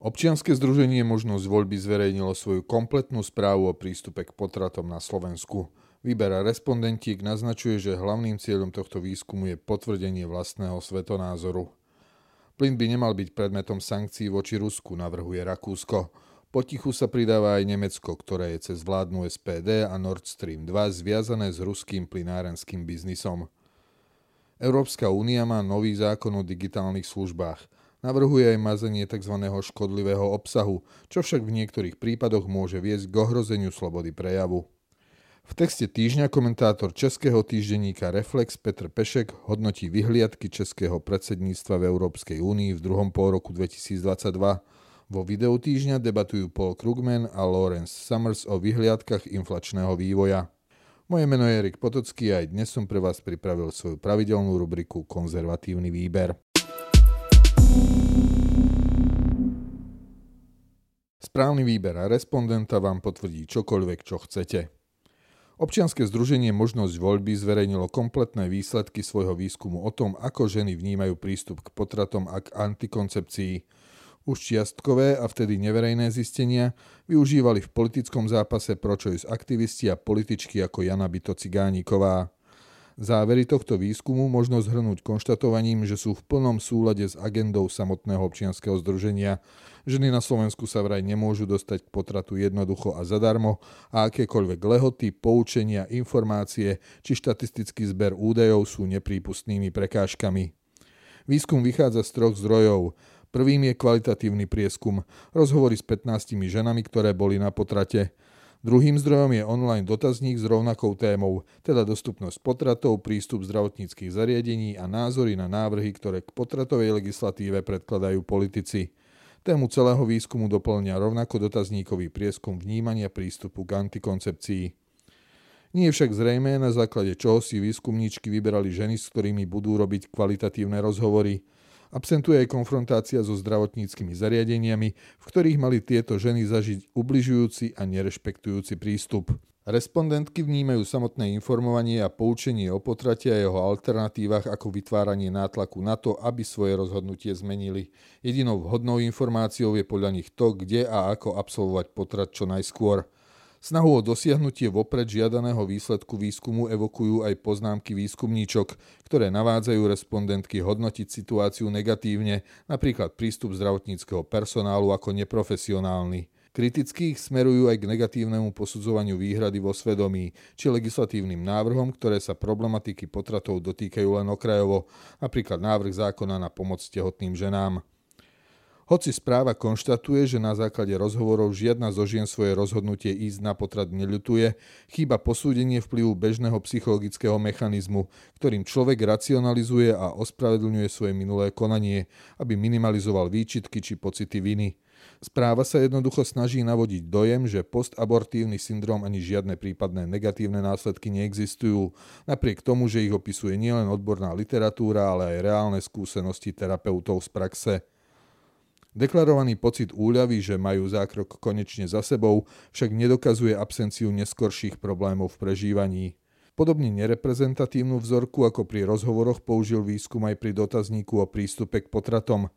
Občianske združenie Možnosť voľby zverejnilo svoju kompletnú správu o prístupe k potratom na Slovensku. Výbera respondentiek naznačuje, že hlavným cieľom tohto výskumu je potvrdenie vlastného svetonázoru. Plyn by nemal byť predmetom sankcií voči Rusku, navrhuje Rakúsko. Potichu sa pridáva aj Nemecko, ktoré je cez vládnu SPD a Nord Stream 2 zviazané s ruským plynárenským biznisom. Európska únia má nový zákon o digitálnych službách – Navrhuje aj mazanie tzv. škodlivého obsahu, čo však v niektorých prípadoch môže viesť k ohrozeniu slobody prejavu. V texte týždňa komentátor českého týždenníka Reflex Petr Pešek hodnotí vyhliadky českého predsedníctva v Európskej únii v druhom pol roku 2022. Vo videu týždňa debatujú Paul Krugman a Lawrence Summers o vyhliadkach inflačného vývoja. Moje meno je Erik Potocký a aj dnes som pre vás pripravil svoju pravidelnú rubriku Konzervatívny výber. Správny výber a respondenta vám potvrdí čokoľvek, čo chcete. Občianske združenie Možnosť voľby zverejnilo kompletné výsledky svojho výskumu o tom, ako ženy vnímajú prístup k potratom a k antikoncepcii. Už čiastkové a vtedy neverejné zistenia využívali v politickom zápase pro-choice aktivisti a političky ako Jana Byto Cigániková. Závery tohto výskumu možno zhrnúť konštatovaním, že sú v plnom súlade s agendou samotného občianskeho združenia. Ženy na Slovensku sa vraj nemôžu dostať k potratu jednoducho a zadarmo a akékoľvek lehoty, poučenia, informácie či štatistický zber údajov sú neprípustnými prekážkami. Výskum vychádza z troch zdrojov. Prvým je kvalitatívny prieskum, rozhovory s 15 ženami, ktoré boli na potrate. Druhým zdrojom je online dotazník s rovnakou témou, teda dostupnosť potratov, prístup zdravotníckých zariadení a názory na návrhy, ktoré k potratovej legislatíve predkladajú politici. Tému celého výskumu doplňa rovnako dotazníkový prieskum vnímania prístupu k antikoncepcii. Nie je však zrejmé, na základe čoho si výskumníčky vyberali ženy, s ktorými budú robiť kvalitatívne rozhovory – Absentuje aj konfrontácia so zdravotníckými zariadeniami, v ktorých mali tieto ženy zažiť ubližujúci a nerešpektujúci prístup. Respondentky vnímajú samotné informovanie a poučenie o potrate a jeho alternatívach ako vytváranie nátlaku na to, aby svoje rozhodnutie zmenili. Jedinou vhodnou informáciou je podľa nich to, kde a ako absolvovať potrat čo najskôr. Snahu o dosiahnutie vopred žiadaného výsledku výskumu evokujú aj poznámky výskumníčok, ktoré navádzajú respondentky hodnotiť situáciu negatívne, napríklad prístup zdravotníckého personálu ako neprofesionálny. Kriticky ich smerujú aj k negatívnemu posudzovaniu výhrady vo svedomí, či legislatívnym návrhom, ktoré sa problematiky potratov dotýkajú len okrajovo, napríklad návrh zákona na pomoc tehotným ženám. Hoci správa konštatuje, že na základe rozhovorov žiadna zo žien svoje rozhodnutie ísť na potrat neľutuje, chýba posúdenie vplyvu bežného psychologického mechanizmu, ktorým človek racionalizuje a ospravedlňuje svoje minulé konanie, aby minimalizoval výčitky či pocity viny. Správa sa jednoducho snaží navodiť dojem, že postabortívny syndrom ani žiadne prípadné negatívne následky neexistujú, napriek tomu, že ich opisuje nielen odborná literatúra, ale aj reálne skúsenosti terapeutov z praxe. Deklarovaný pocit úľavy, že majú zákrok konečne za sebou, však nedokazuje absenciu neskorších problémov v prežívaní. Podobne nereprezentatívnu vzorku ako pri rozhovoroch použil výskum aj pri dotazníku o prístupe k potratom.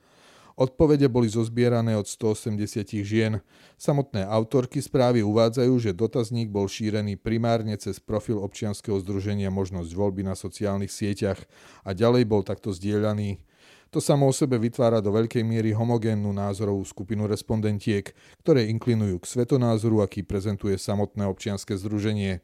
Odpovede boli zozbierané od 180 žien. Samotné autorky správy uvádzajú, že dotazník bol šírený primárne cez profil občianskeho združenia Možnosť voľby na sociálnych sieťach a ďalej bol takto zdieľaný. To samo o sebe vytvára do veľkej miery homogénnu názorovú skupinu respondentiek, ktoré inklinujú k svetonázoru, aký prezentuje samotné občianske združenie.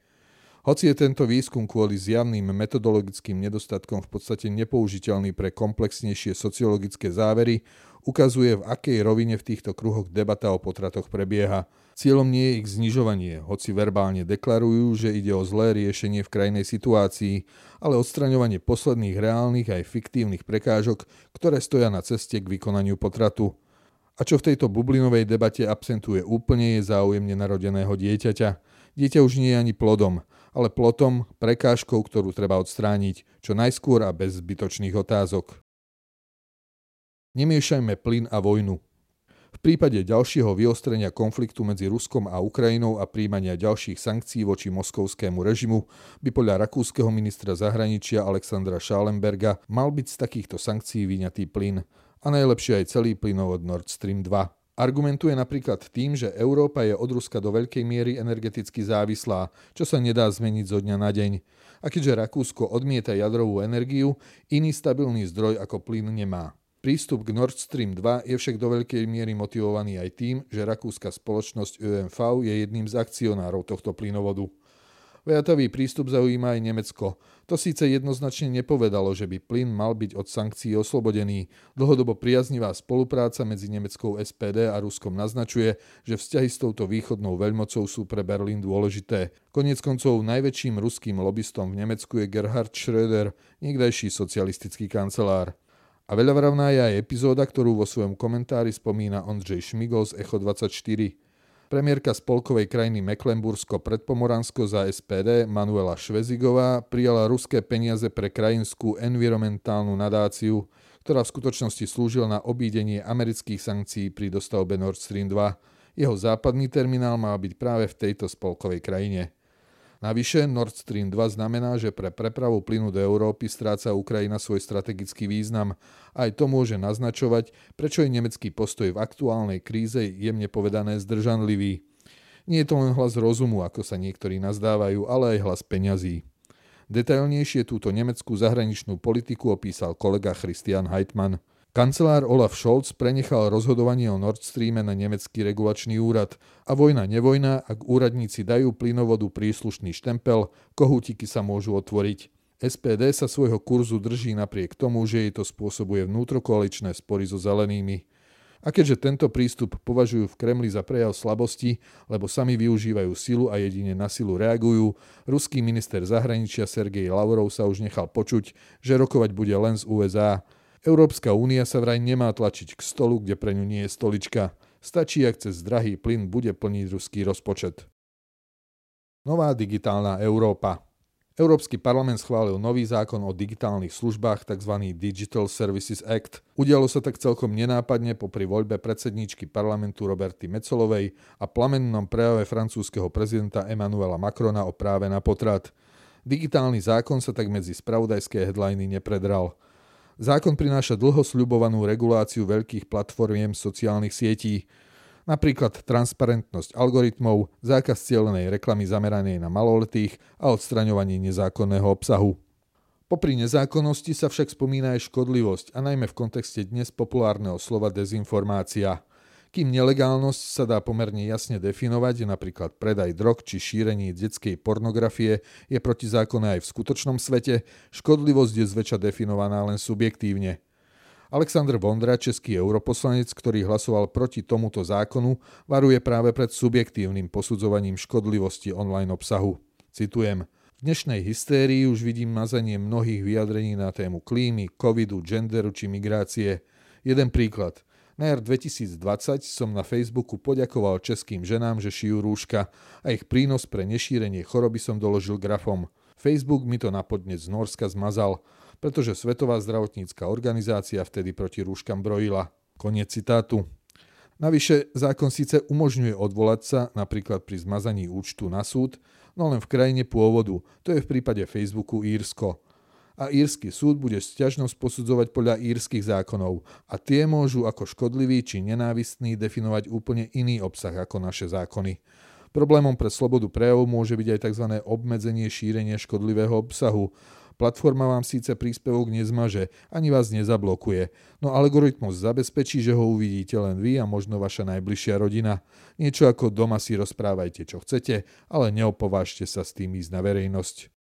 Hoci je tento výskum kvôli zjavným metodologickým nedostatkom v podstate nepoužiteľný pre komplexnejšie sociologické závery, ukazuje, v akej rovine v týchto kruhoch debata o potratoch prebieha. Cieľom nie je ich znižovanie, hoci verbálne deklarujú, že ide o zlé riešenie v krajnej situácii, ale odstraňovanie posledných reálnych aj fiktívnych prekážok, ktoré stoja na ceste k vykonaniu potratu. A čo v tejto bublinovej debate absentuje úplne je záujem nenarodeného dieťaťa. Dieťa už nie je ani plodom, ale plotom, prekážkou, ktorú treba odstrániť, čo najskôr a bez zbytočných otázok. Nemiešajme plyn a vojnu. V prípade ďalšieho vyostrenia konfliktu medzi Ruskom a Ukrajinou a príjmania ďalších sankcií voči moskovskému režimu by podľa rakúskeho ministra zahraničia Alexandra Schallenberga mal byť z takýchto sankcií vyňatý plyn a najlepšie aj celý plynovod Nord Stream 2. Argumentuje napríklad tým, že Európa je od Ruska do veľkej miery energeticky závislá, čo sa nedá zmeniť zo dňa na deň. A keďže Rakúsko odmieta jadrovú energiu, iný stabilný zdroj ako plyn nemá. Prístup k Nord Stream 2 je však do veľkej miery motivovaný aj tým, že rakúska spoločnosť ÖMV je jedným z akcionárov tohto plynovodu. Vajatavý prístup zaujíma aj Nemecko. To síce jednoznačne nepovedalo, že by plyn mal byť od sankcií oslobodený. Dlhodobo priaznivá spolupráca medzi nemeckou SPD a Ruskom naznačuje, že vzťahy s touto východnou veľmocou sú pre Berlín dôležité. Konec koncov najväčším ruským lobbystom v Nemecku je Gerhard Schröder, niekdajší socialistický kancelár. A veľavravná je aj epizóda, ktorú vo svojom komentári spomína Ondřej Šmigol z Echo 24. Premiérka spolkovej krajiny Mecklenbursko predpomoransko za SPD Manuela Švezigová prijala ruské peniaze pre krajinskú environmentálnu nadáciu, ktorá v skutočnosti slúžila na obídenie amerických sankcií pri dostavbe Nord Stream 2. Jeho západný terminál má byť práve v tejto spolkovej krajine. Navyše Nord Stream 2 znamená, že pre prepravu plynu do Európy stráca Ukrajina svoj strategický význam. Aj to môže naznačovať, prečo je nemecký postoj v aktuálnej kríze jemne povedané zdržanlivý. Nie je to len hlas rozumu, ako sa niektorí nazdávajú, ale aj hlas peňazí. Detailnejšie túto nemeckú zahraničnú politiku opísal kolega Christian Heitmann. Kancelár Olaf Scholz prenechal rozhodovanie o Nord Streame na nemecký regulačný úrad a vojna nevojna, ak úradníci dajú plynovodu príslušný štempel, kohútiky sa môžu otvoriť. SPD sa svojho kurzu drží napriek tomu, že jej to spôsobuje vnútrokoaličné spory so zelenými. A keďže tento prístup považujú v Kremli za prejav slabosti, lebo sami využívajú silu a jedine na silu reagujú, ruský minister zahraničia Sergej Lavrov sa už nechal počuť, že rokovať bude len z USA, Európska únia sa vraj nemá tlačiť k stolu, kde pre ňu nie je stolička. Stačí, ak cez drahý plyn bude plniť ruský rozpočet. Nová digitálna Európa Európsky parlament schválil nový zákon o digitálnych službách, tzv. Digital Services Act. Udialo sa tak celkom nenápadne popri voľbe predsedníčky parlamentu Roberty Mecolovej a plamennom prejave francúzského prezidenta Emmanuela Macrona o práve na potrat. Digitálny zákon sa tak medzi spravodajské headliny nepredral. Zákon prináša dlho sľubovanú reguláciu veľkých platformiem sociálnych sietí, napríklad transparentnosť algoritmov, zákaz cieľenej reklamy zameranej na maloletých a odstraňovanie nezákonného obsahu. Popri nezákonnosti sa však spomína aj škodlivosť a najmä v kontexte dnes populárneho slova dezinformácia – kým nelegálnosť sa dá pomerne jasne definovať, napríklad predaj drog či šírenie detskej pornografie je protizákonné aj v skutočnom svete, škodlivosť je zväčša definovaná len subjektívne. Aleksandr Vondra, český europoslanec, ktorý hlasoval proti tomuto zákonu, varuje práve pred subjektívnym posudzovaním škodlivosti online obsahu. Citujem. V dnešnej hystérii už vidím mazanie mnohých vyjadrení na tému klímy, covidu, genderu či migrácie. Jeden príklad. Na jar 2020 som na Facebooku poďakoval českým ženám, že šijú rúška a ich prínos pre nešírenie choroby som doložil grafom. Facebook mi to na podnet z Norska zmazal, pretože Svetová zdravotnícka organizácia vtedy proti rúškam brojila. Koniec citátu. Navyše, zákon síce umožňuje odvolať sa napríklad pri zmazaní účtu na súd, no len v krajine pôvodu, to je v prípade Facebooku Írsko a írsky súd bude sťažnosť posudzovať podľa írskych zákonov a tie môžu ako škodlivý či nenávistný definovať úplne iný obsah ako naše zákony. Problémom pre slobodu prejavu môže byť aj tzv. obmedzenie šírenia škodlivého obsahu. Platforma vám síce príspevok nezmaže, ani vás nezablokuje, no algoritmus zabezpečí, že ho uvidíte len vy a možno vaša najbližšia rodina. Niečo ako doma si rozprávajte, čo chcete, ale neopovážte sa s tým ísť na verejnosť.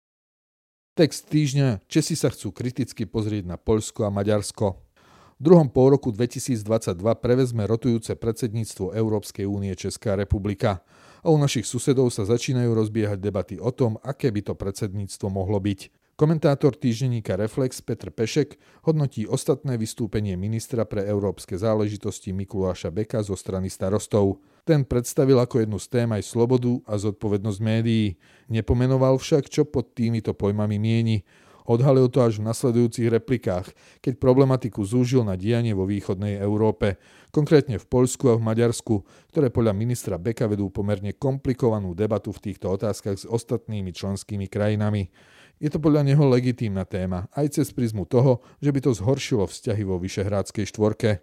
Text týždňa Česi sa chcú kriticky pozrieť na Poľsko a Maďarsko. V druhom roku 2022 prevezme rotujúce predsedníctvo Európskej únie Česká republika a u našich susedov sa začínajú rozbiehať debaty o tom, aké by to predsedníctvo mohlo byť. Komentátor týždenníka Reflex Petr Pešek hodnotí ostatné vystúpenie ministra pre európske záležitosti Mikuláša Beka zo strany starostov. Ten predstavil ako jednu z tém aj slobodu a zodpovednosť médií. Nepomenoval však, čo pod týmito pojmami mieni. Odhalil to až v nasledujúcich replikách, keď problematiku zúžil na dianie vo východnej Európe, konkrétne v Poľsku a v Maďarsku, ktoré podľa ministra Beka vedú pomerne komplikovanú debatu v týchto otázkach s ostatnými členskými krajinami. Je to podľa neho legitímna téma, aj cez prizmu toho, že by to zhoršilo vzťahy vo Vyšehrádskej štvorke.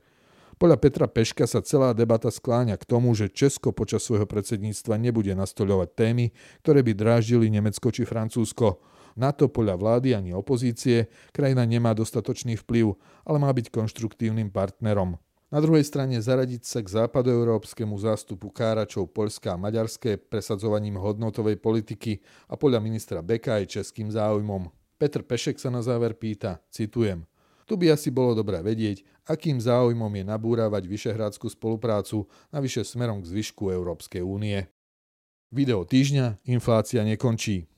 Podľa Petra Peška sa celá debata skláňa k tomu, že Česko počas svojho predsedníctva nebude nastoľovať témy, ktoré by dráždili Nemecko či Francúzsko. Na to podľa vlády ani opozície krajina nemá dostatočný vplyv, ale má byť konštruktívnym partnerom. Na druhej strane zaradiť sa k západoeurópskemu zástupu káračov Poľska a Maďarské presadzovaním hodnotovej politiky a podľa ministra Beka aj českým záujmom. Petr Pešek sa na záver pýta, citujem, tu by asi bolo dobré vedieť, akým záujmom je nabúravať vyšehradskú spoluprácu navyše smerom k zvyšku Európskej únie. Video týždňa Inflácia nekončí.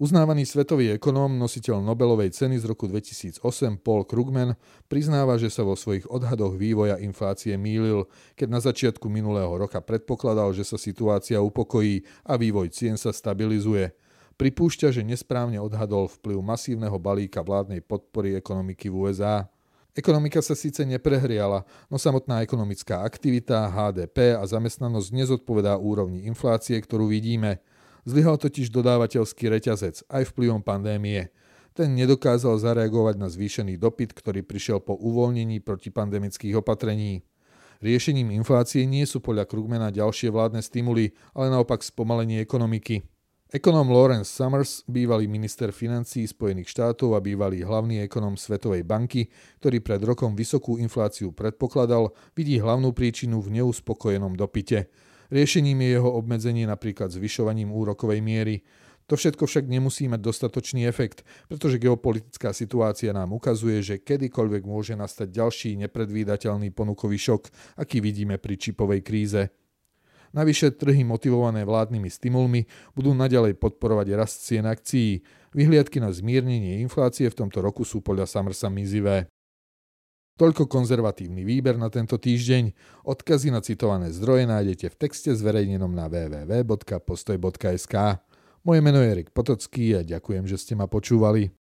Uznávaný svetový ekonóm, nositeľ Nobelovej ceny z roku 2008 Paul Krugman priznáva, že sa vo svojich odhadoch vývoja inflácie mýlil, keď na začiatku minulého roka predpokladal, že sa situácia upokojí a vývoj cien sa stabilizuje. Pripúšťa, že nesprávne odhadol vplyv masívneho balíka vládnej podpory ekonomiky v USA. Ekonomika sa síce neprehriala, no samotná ekonomická aktivita, HDP a zamestnanosť nezodpovedá úrovni inflácie, ktorú vidíme. Zlyhal totiž dodávateľský reťazec aj vplyvom pandémie. Ten nedokázal zareagovať na zvýšený dopyt, ktorý prišiel po uvoľnení protipandemických opatrení. Riešením inflácie nie sú podľa Krugmana ďalšie vládne stimuly, ale naopak spomalenie ekonomiky. Ekonóm Lawrence Summers, bývalý minister financí Spojených štátov a bývalý hlavný ekonóm Svetovej banky, ktorý pred rokom vysokú infláciu predpokladal, vidí hlavnú príčinu v neuspokojenom dopite. Riešením je jeho obmedzenie napríklad zvyšovaním úrokovej miery. To všetko však nemusí mať dostatočný efekt, pretože geopolitická situácia nám ukazuje, že kedykoľvek môže nastať ďalší nepredvídateľný ponukový šok, aký vidíme pri čipovej kríze. Navyše trhy motivované vládnymi stimulmi budú naďalej podporovať rast cien akcií. Vyhliadky na zmiernenie inflácie v tomto roku sú podľa Summersa mizivé. Toľko konzervatívny výber na tento týždeň. Odkazy na citované zdroje nájdete v texte zverejnenom na www.postoj.sk. Moje meno je Erik Potocký a ďakujem, že ste ma počúvali.